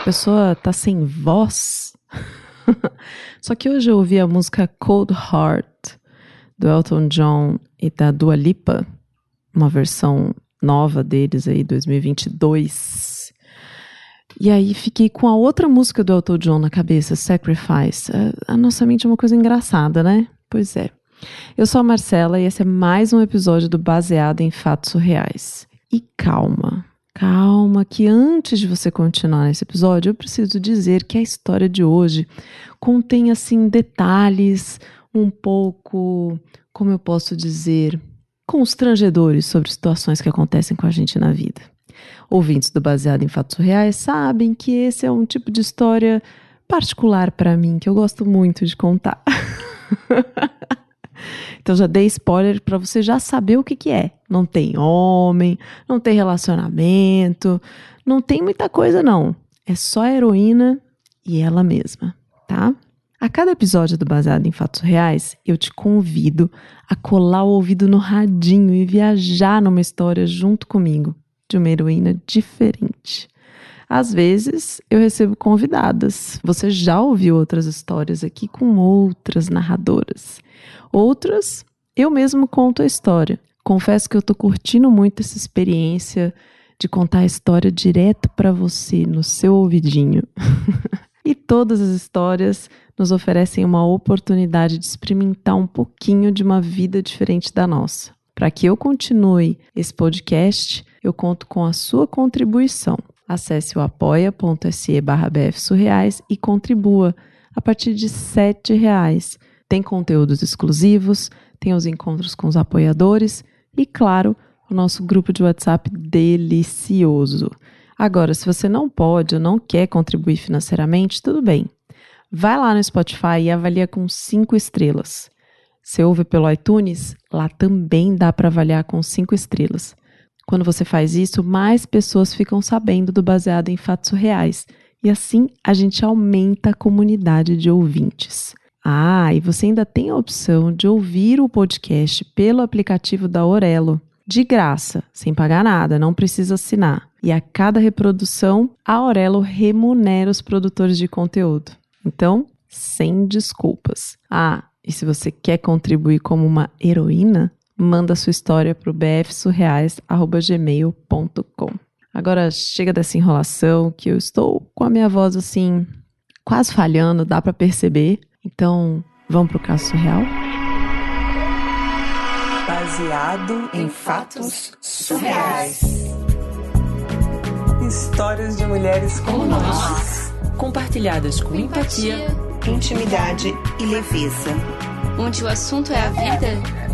A pessoa tá sem voz. Só que hoje eu ouvi a música Cold Heart do Elton John e da Dua Lipa, uma versão nova deles aí, 2022. E aí fiquei com a outra música do Elton John na cabeça, Sacrifice. A, nossa mente é uma coisa engraçada, né? Pois é. Eu sou a Marcela e esse é mais um episódio do Baseado em Fatos Surreais. E calma, calma, que antes de você continuar nesse episódio, eu preciso dizer que a história de hoje contém, assim, detalhes um pouco, como eu posso dizer, constrangedores sobre situações que acontecem com a gente na vida. Ouvintes do Baseado em Fatos Reais sabem que esse é um tipo de história particular para mim, que eu gosto muito de contar. Então já dei spoiler para você já saber o que, que é. Não tem homem, não tem relacionamento, não tem muita coisa não. É só a heroína e ela mesma, tá? A cada episódio do Baseado em Fatos Reais, eu te convido a colar o ouvido no radinho e viajar numa história junto comigo, de uma heroína diferente. Às vezes eu recebo convidadas. Você já ouviu outras histórias aqui com outras narradoras. Outras, eu mesmo conto a história. Confesso que eu tô curtindo muito essa experiência de contar a história direto para você, no seu ouvidinho. e todas as histórias nos oferecem uma oportunidade de experimentar um pouquinho de uma vida diferente da nossa. Para que eu continue esse podcast, eu conto com a sua contribuição. Acesse o apoia.se barra bfsurreais e contribua a partir de R$ reais. Tem conteúdos exclusivos, tem os encontros com os apoiadores e, claro, o nosso grupo de WhatsApp delicioso. Agora, se você não pode ou não quer contribuir financeiramente, tudo bem. Vai lá no Spotify e avalia com cinco estrelas. Se ouve pelo iTunes, lá também dá para avaliar com cinco estrelas. Quando você faz isso, mais pessoas ficam sabendo do baseado em fatos reais e assim a gente aumenta a comunidade de ouvintes. Ah, e você ainda tem a opção de ouvir o podcast pelo aplicativo da Orelo, de graça, sem pagar nada, não precisa assinar. E a cada reprodução, a Aurelo remunera os produtores de conteúdo. Então, sem desculpas. Ah, e se você quer contribuir como uma heroína, manda sua história para o bfsurreais.gmail.com. Agora chega dessa enrolação que eu estou com a minha voz assim, quase falhando, dá para perceber. Então, vamos para o caso surreal? Baseado em fatos surreais. Histórias de mulheres como nós compartilhadas com empatia, intimidade e leveza. Onde o assunto é a vida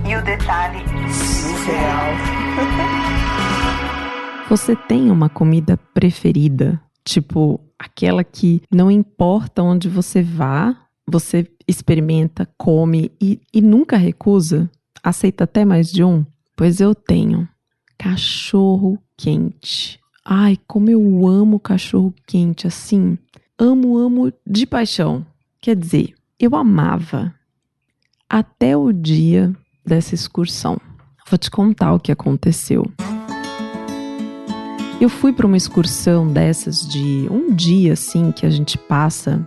e o detalhe surreal. Você tem uma comida preferida? Tipo, aquela que não importa onde você vá, você experimenta, come e, e nunca recusa? Aceita até mais de um? Pois eu tenho. Cachorro quente. Ai, como eu amo cachorro quente assim amo, amo de paixão. Quer dizer, eu amava até o dia dessa excursão. Vou te contar o que aconteceu. Eu fui para uma excursão dessas de um dia assim que a gente passa,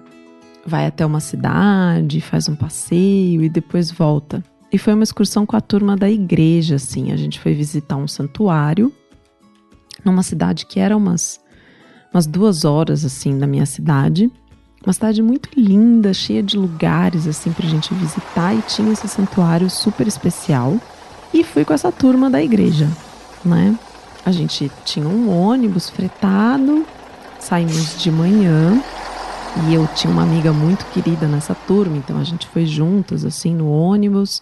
vai até uma cidade, faz um passeio e depois volta. E foi uma excursão com a turma da igreja, assim. A gente foi visitar um santuário numa cidade que era umas umas duas horas assim da minha cidade. Uma cidade muito linda, cheia de lugares assim pra gente visitar e tinha esse santuário super especial. E fui com essa turma da igreja, né? A gente tinha um ônibus fretado, saímos de manhã e eu tinha uma amiga muito querida nessa turma, então a gente foi juntas assim no ônibus,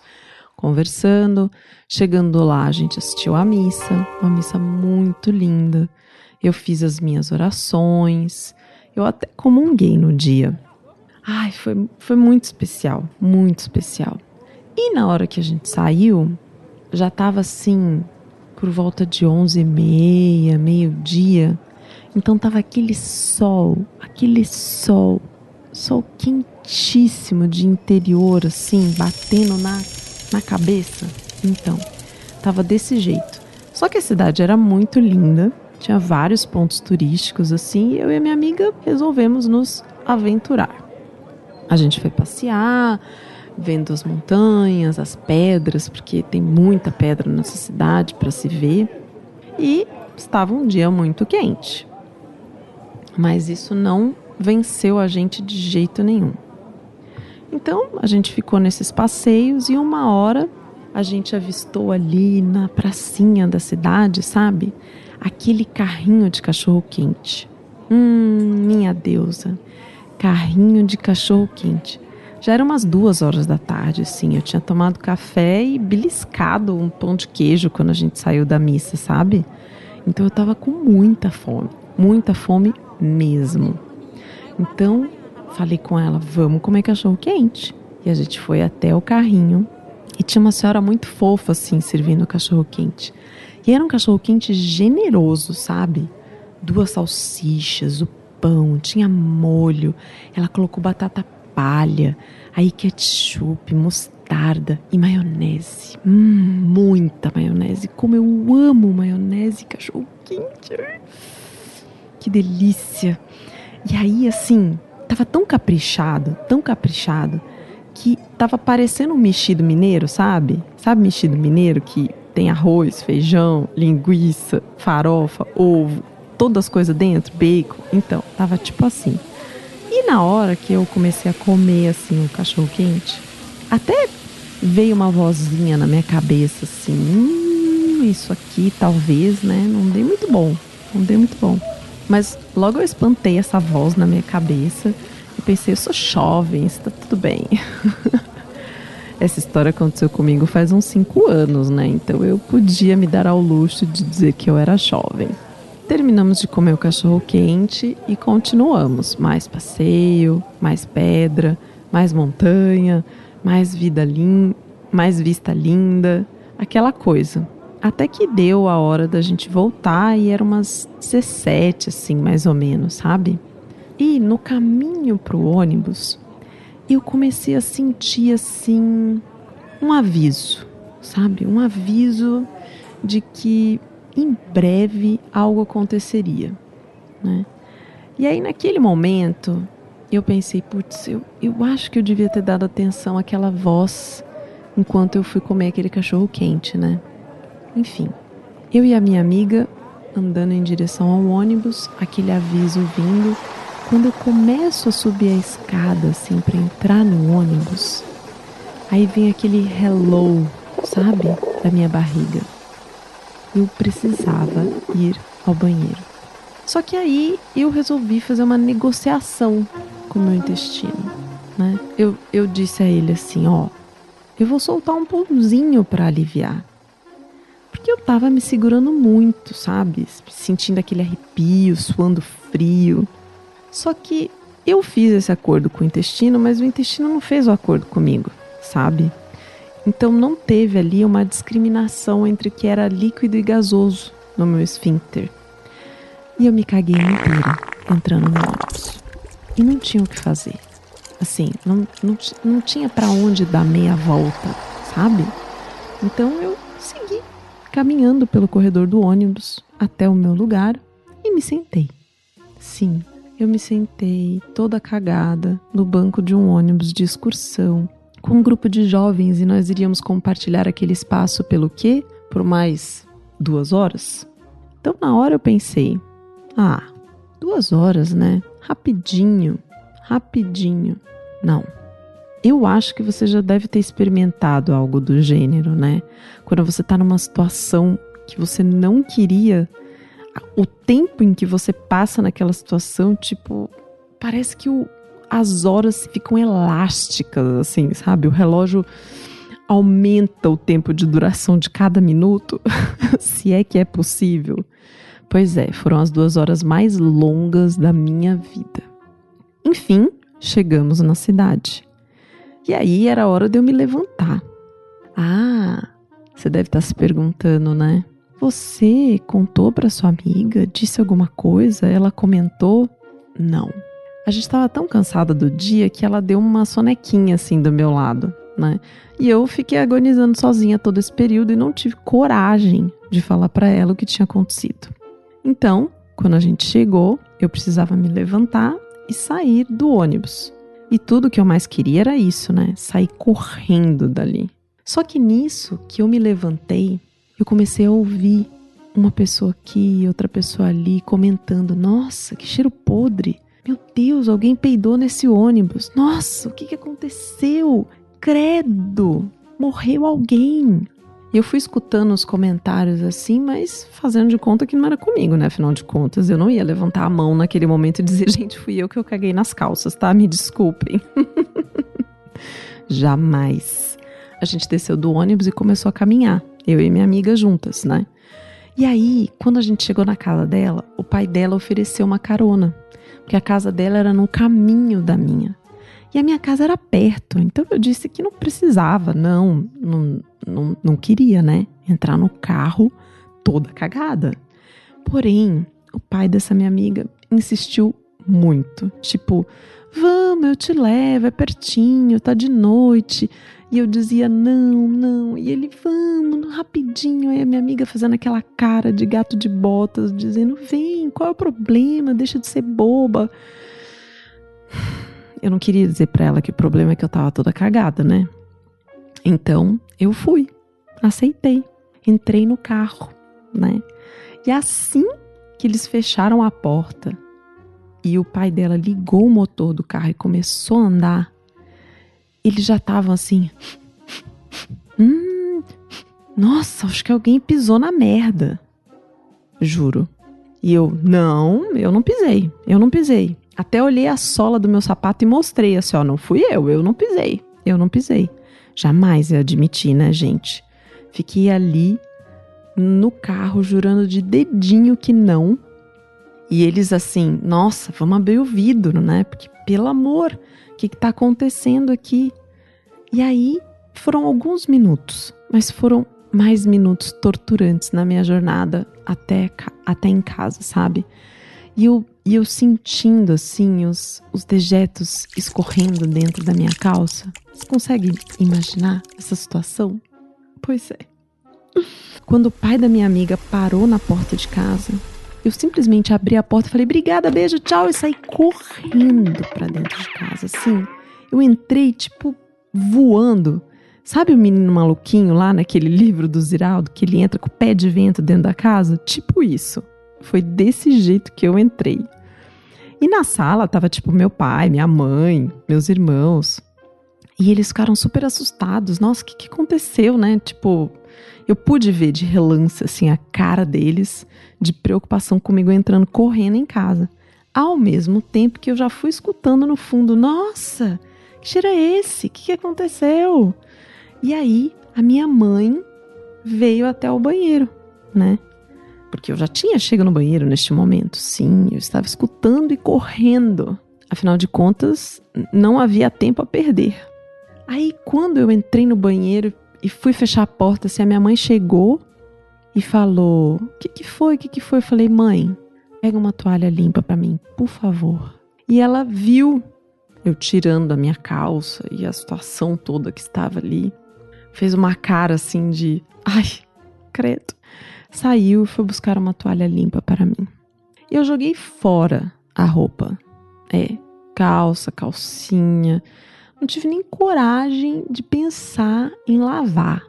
conversando. Chegando lá, a gente assistiu à missa, uma missa muito linda eu fiz as minhas orações, eu até comunguei no dia. Ai, foi, foi muito especial, muito especial. E na hora que a gente saiu, já estava assim, por volta de onze e meia, meio-dia. Então tava aquele sol, aquele sol, sol quentíssimo de interior, assim, batendo na, na cabeça. Então, tava desse jeito. Só que a cidade era muito linda Tinha vários pontos turísticos assim, e eu e a minha amiga resolvemos nos aventurar. A gente foi passear, vendo as montanhas, as pedras, porque tem muita pedra nessa cidade para se ver. E estava um dia muito quente. Mas isso não venceu a gente de jeito nenhum. Então a gente ficou nesses passeios e uma hora a gente avistou ali na pracinha da cidade, sabe? Aquele carrinho de cachorro quente. Hum, minha deusa, carrinho de cachorro quente. Já eram umas duas horas da tarde, assim. Eu tinha tomado café e beliscado um pão de queijo quando a gente saiu da missa, sabe? Então eu tava com muita fome, muita fome mesmo. Então falei com ela: vamos comer cachorro quente. E a gente foi até o carrinho e tinha uma senhora muito fofa, assim, servindo o cachorro quente. E era um cachorro quente generoso, sabe? Duas salsichas, o pão, tinha molho. Ela colocou batata palha, aí ketchup, mostarda e maionese. Hum, muita maionese. Como eu amo maionese cachorro quente. Que delícia. E aí, assim, tava tão caprichado, tão caprichado, que tava parecendo um mexido mineiro, sabe? Sabe mexido mineiro que tem arroz, feijão, linguiça, farofa, ovo, todas as coisas dentro, bacon? Então, tava tipo assim. E na hora que eu comecei a comer assim o cachorro quente, até veio uma vozinha na minha cabeça assim, hum, isso aqui talvez, né, não dê muito bom, não dê muito bom. Mas logo eu espantei essa voz na minha cabeça e pensei, eu sou jovem, está tudo bem. essa história aconteceu comigo faz uns cinco anos, né? Então eu podia me dar ao luxo de dizer que eu era jovem. Terminamos de comer o cachorro quente e continuamos. Mais passeio, mais pedra, mais montanha, mais vida linda, mais vista linda, aquela coisa. Até que deu a hora da gente voltar e era umas 17, assim, mais ou menos, sabe? E no caminho pro ônibus, eu comecei a sentir assim um aviso, sabe? Um aviso de que em breve algo aconteceria, né? E aí naquele momento eu pensei, putz, eu, eu acho que eu devia ter dado atenção àquela voz enquanto eu fui comer aquele cachorro quente, né? Enfim, eu e a minha amiga andando em direção ao ônibus, aquele aviso vindo. Quando eu começo a subir a escada assim para entrar no ônibus, aí vem aquele hello, sabe, da minha barriga eu precisava ir ao banheiro. Só que aí eu resolvi fazer uma negociação com o meu intestino. Né? Eu, eu disse a ele assim: ó, eu vou soltar um pãozinho para aliviar. Porque eu tava me segurando muito, sabe? Sentindo aquele arrepio, suando frio. Só que eu fiz esse acordo com o intestino, mas o intestino não fez o acordo comigo, sabe? Então não teve ali uma discriminação entre o que era líquido e gasoso no meu esfíncter. E eu me caguei inteira entrando no ônibus. E não tinha o que fazer. Assim, não, não, não tinha para onde dar meia volta, sabe? Então eu segui caminhando pelo corredor do ônibus até o meu lugar e me sentei. Sim, eu me sentei toda cagada no banco de um ônibus de excursão com um grupo de jovens e nós iríamos compartilhar aquele espaço pelo quê? Por mais duas horas? Então, na hora eu pensei: ah, duas horas, né? Rapidinho, rapidinho. Não. Eu acho que você já deve ter experimentado algo do gênero, né? Quando você tá numa situação que você não queria, o tempo em que você passa naquela situação, tipo, parece que o, as horas ficam elásticas, assim, sabe? O relógio aumenta o tempo de duração de cada minuto, se é que é possível. Pois é, foram as duas horas mais longas da minha vida. Enfim, chegamos na cidade. E aí era hora de eu me levantar. Ah, você deve estar se perguntando, né? Você contou para sua amiga, disse alguma coisa, ela comentou? Não. A gente estava tão cansada do dia que ela deu uma sonequinha assim do meu lado, né? E eu fiquei agonizando sozinha todo esse período e não tive coragem de falar para ela o que tinha acontecido. Então, quando a gente chegou, eu precisava me levantar e sair do ônibus. E tudo que eu mais queria era isso, né? Sair correndo dali. Só que nisso que eu me levantei, eu comecei a ouvir uma pessoa aqui, outra pessoa ali comentando: Nossa, que cheiro podre! Meu Deus, alguém peidou nesse ônibus. Nossa, o que, que aconteceu? Credo! Morreu alguém. E eu fui escutando os comentários assim, mas fazendo de conta que não era comigo, né? Afinal de contas, eu não ia levantar a mão naquele momento e dizer, gente, fui eu que eu caguei nas calças, tá? Me desculpem. Jamais. A gente desceu do ônibus e começou a caminhar, eu e minha amiga juntas, né? E aí, quando a gente chegou na casa dela, o pai dela ofereceu uma carona porque a casa dela era no caminho da minha. E a minha casa era perto, então eu disse que não precisava, não, não, não, não queria, né? Entrar no carro toda cagada. Porém, o pai dessa minha amiga insistiu muito. Tipo, vamos, eu te levo, é pertinho, tá de noite. E eu dizia, não, não. E ele, vamos, rapidinho. Aí a minha amiga fazendo aquela cara de gato de botas, dizendo, vem, qual é o problema? Deixa de ser boba. Eu não queria dizer para ela que o problema é que eu tava toda cagada, né? Então, eu fui, aceitei. Entrei no carro, né? E assim que eles fecharam a porta e o pai dela ligou o motor do carro e começou a andar, eles já estavam assim. Hum, nossa, acho que alguém pisou na merda. Juro. E eu, não, eu não pisei, eu não pisei. Até olhei a sola do meu sapato e mostrei assim, ó, não fui eu, eu não pisei, eu não pisei. Jamais eu admiti, né, gente? Fiquei ali no carro jurando de dedinho que não. E eles assim, nossa, vamos abrir o vidro, né? Porque, pelo amor, o que está acontecendo aqui? E aí foram alguns minutos, mas foram mais minutos torturantes na minha jornada até, até em casa, sabe? E eu, e eu sentindo assim os, os dejetos escorrendo dentro da minha calça. Você consegue imaginar essa situação? Pois é. Quando o pai da minha amiga parou na porta de casa, eu simplesmente abri a porta e falei: "Obrigada, beijo, tchau" e saí correndo para dentro de casa, assim. Eu entrei tipo voando. Sabe o menino maluquinho lá naquele livro do Ziraldo que ele entra com o pé de vento dentro da casa? Tipo isso. Foi desse jeito que eu entrei. E na sala tava tipo meu pai, minha mãe, meus irmãos. E eles ficaram super assustados. Nossa, o que, que aconteceu, né? Tipo, eu pude ver de relance assim a cara deles de preocupação comigo entrando correndo em casa. Ao mesmo tempo que eu já fui escutando no fundo, nossa, que cheiro é esse? O que, que aconteceu? E aí a minha mãe veio até o banheiro, né? Porque eu já tinha chegado no banheiro neste momento. Sim, eu estava escutando e correndo. Afinal de contas, não havia tempo a perder. Aí, quando eu entrei no banheiro e fui fechar a porta, assim, a minha mãe chegou e falou: O que, que foi? O que, que foi? Eu falei: Mãe, pega uma toalha limpa para mim, por favor. E ela viu eu tirando a minha calça e a situação toda que estava ali. Fez uma cara assim de, ai, credo. Saiu e foi buscar uma toalha limpa para mim. E eu joguei fora a roupa. É, calça, calcinha. Não tive nem coragem de pensar em lavar.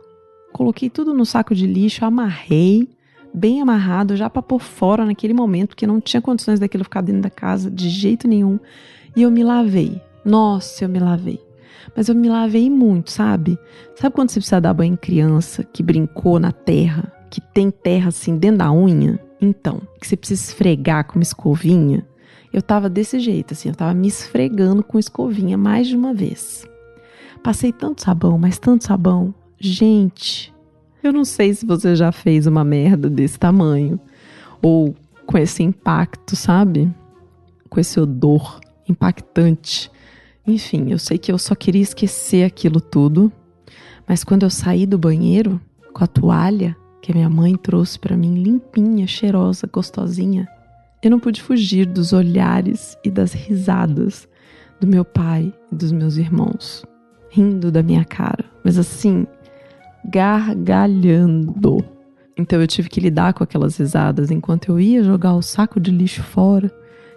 Coloquei tudo no saco de lixo, amarrei, bem amarrado, já para pôr fora naquele momento, porque não tinha condições daquilo ficar dentro da casa de jeito nenhum. E eu me lavei. Nossa, eu me lavei. Mas eu me lavei muito, sabe? Sabe quando você precisa dar banho em criança que brincou na terra, que tem terra assim dentro da unha? Então, que você precisa esfregar com uma escovinha? Eu tava desse jeito, assim, eu tava me esfregando com escovinha mais de uma vez. Passei tanto sabão, mas tanto sabão. Gente, eu não sei se você já fez uma merda desse tamanho. Ou com esse impacto, sabe? Com esse odor impactante. Enfim, eu sei que eu só queria esquecer aquilo tudo, mas quando eu saí do banheiro com a toalha que a minha mãe trouxe para mim, limpinha, cheirosa, gostosinha, eu não pude fugir dos olhares e das risadas do meu pai e dos meus irmãos, rindo da minha cara, mas assim, gargalhando. Então eu tive que lidar com aquelas risadas enquanto eu ia jogar o saco de lixo fora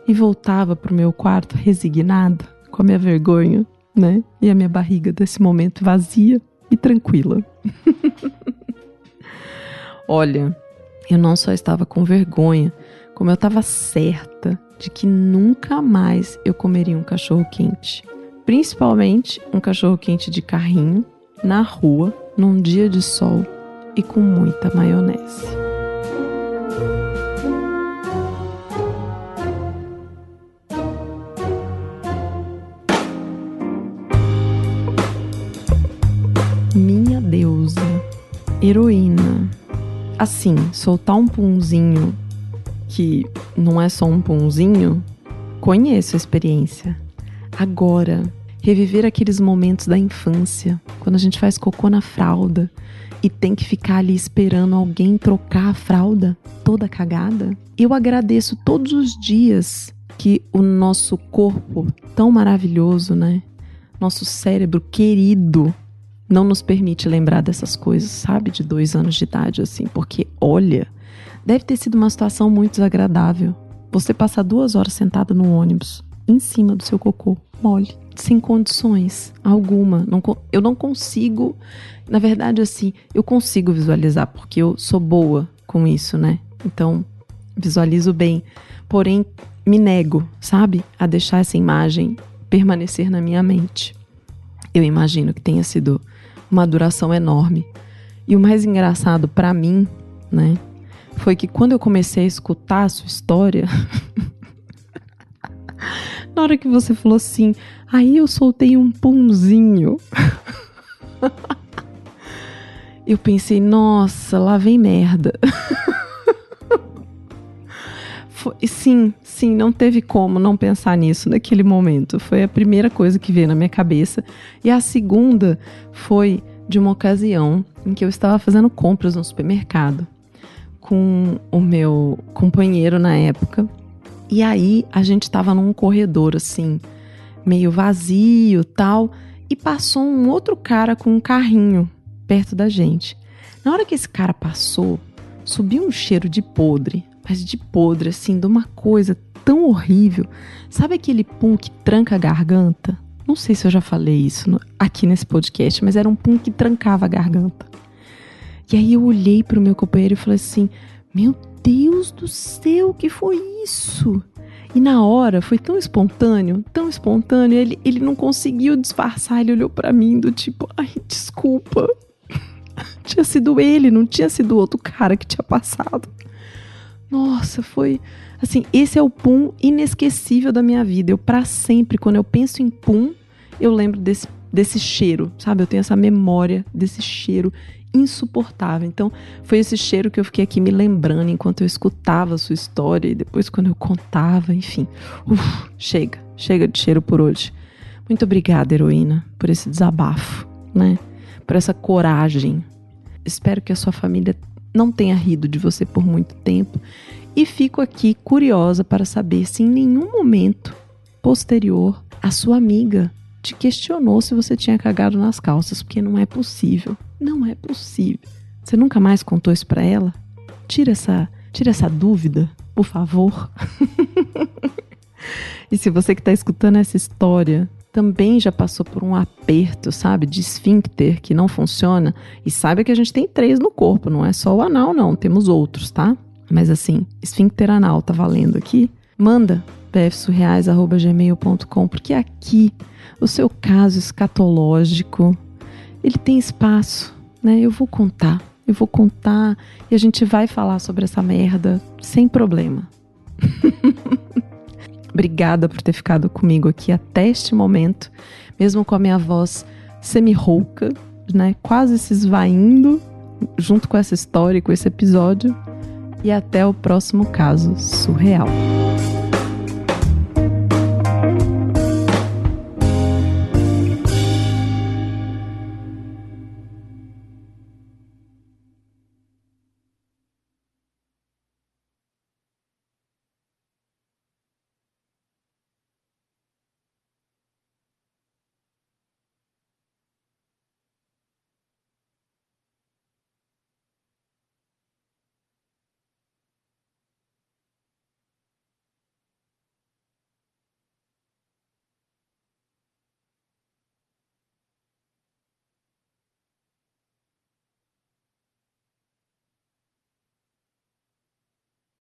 e voltava pro meu quarto resignada, com a minha vergonha, né? E a minha barriga desse momento vazia e tranquila. Olha, eu não só estava com vergonha, como eu estava certa de que nunca mais eu comeria um cachorro quente. Principalmente um cachorro quente de carrinho, na rua, num dia de sol e com muita maionese. Minha deusa, heroína. Assim, soltar um punzinho que não é só um punzinho, conheço a experiência. Agora, reviver aqueles momentos da infância, quando a gente faz cocô na fralda e tem que ficar ali esperando alguém trocar a fralda toda cagada. Eu agradeço todos os dias que o nosso corpo tão maravilhoso, né? Nosso cérebro querido não nos permite lembrar dessas coisas, sabe? De dois anos de idade, assim, porque olha, deve ter sido uma situação muito desagradável. Você passar duas horas sentada no ônibus, em cima do seu cocô, mole, sem condições alguma. Não, eu não consigo, na verdade, assim, eu consigo visualizar, porque eu sou boa com isso, né? Então, visualizo bem. Porém, me nego, sabe? A deixar essa imagem permanecer na minha mente. Eu imagino que tenha sido uma duração enorme. E o mais engraçado para mim, né, foi que quando eu comecei a escutar a sua história, na hora que você falou assim, aí eu soltei um punzinho. eu pensei, nossa, lá vem merda. Sim, sim, não teve como não pensar nisso naquele momento. Foi a primeira coisa que veio na minha cabeça. E a segunda foi de uma ocasião em que eu estava fazendo compras no supermercado com o meu companheiro na época. E aí a gente estava num corredor assim, meio vazio, tal, e passou um outro cara com um carrinho perto da gente. Na hora que esse cara passou, subiu um cheiro de podre, mas de podre assim, de uma coisa tão horrível. Sabe aquele pum que tranca a garganta? Não sei se eu já falei isso aqui nesse podcast, mas era um pum que trancava a garganta. E aí eu olhei para o meu companheiro e falei assim: Meu Deus do céu, que foi isso? E na hora foi tão espontâneo, tão espontâneo, ele, ele não conseguiu disfarçar, ele olhou para mim do tipo, ai, desculpa. tinha sido ele, não tinha sido outro cara que tinha passado. Nossa, foi assim, esse é o pum inesquecível da minha vida. Eu para sempre, quando eu penso em pum, eu lembro desse desse cheiro, sabe? Eu tenho essa memória desse cheiro insuportável. Então, foi esse cheiro que eu fiquei aqui me lembrando enquanto eu escutava a sua história e depois quando eu contava, enfim. Uf, chega, chega de cheiro por hoje. Muito obrigada, heroína, por esse desabafo, né? Por essa coragem. Espero que a sua família não tenha rido de você por muito tempo e fico aqui curiosa para saber se em nenhum momento posterior a sua amiga te questionou se você tinha cagado nas calças, porque não é possível. Não é possível. Você nunca mais contou isso para ela? Tira essa, tira essa dúvida, por favor. e se você que está escutando essa história também já passou por um aperto, sabe, de esfíncter que não funciona, e saiba que a gente tem três no corpo, não é só o anal, não, temos outros, tá? Mas assim, esfíncter anal tá valendo aqui? Manda pfsurreais.gmail.com, porque aqui o seu caso escatológico ele tem espaço, né? Eu vou contar, eu vou contar e a gente vai falar sobre essa merda sem problema. Obrigada por ter ficado comigo aqui até este momento, mesmo com a minha voz semi-rouca, né? Quase se esvaindo junto com essa história, com esse episódio. E até o próximo caso surreal.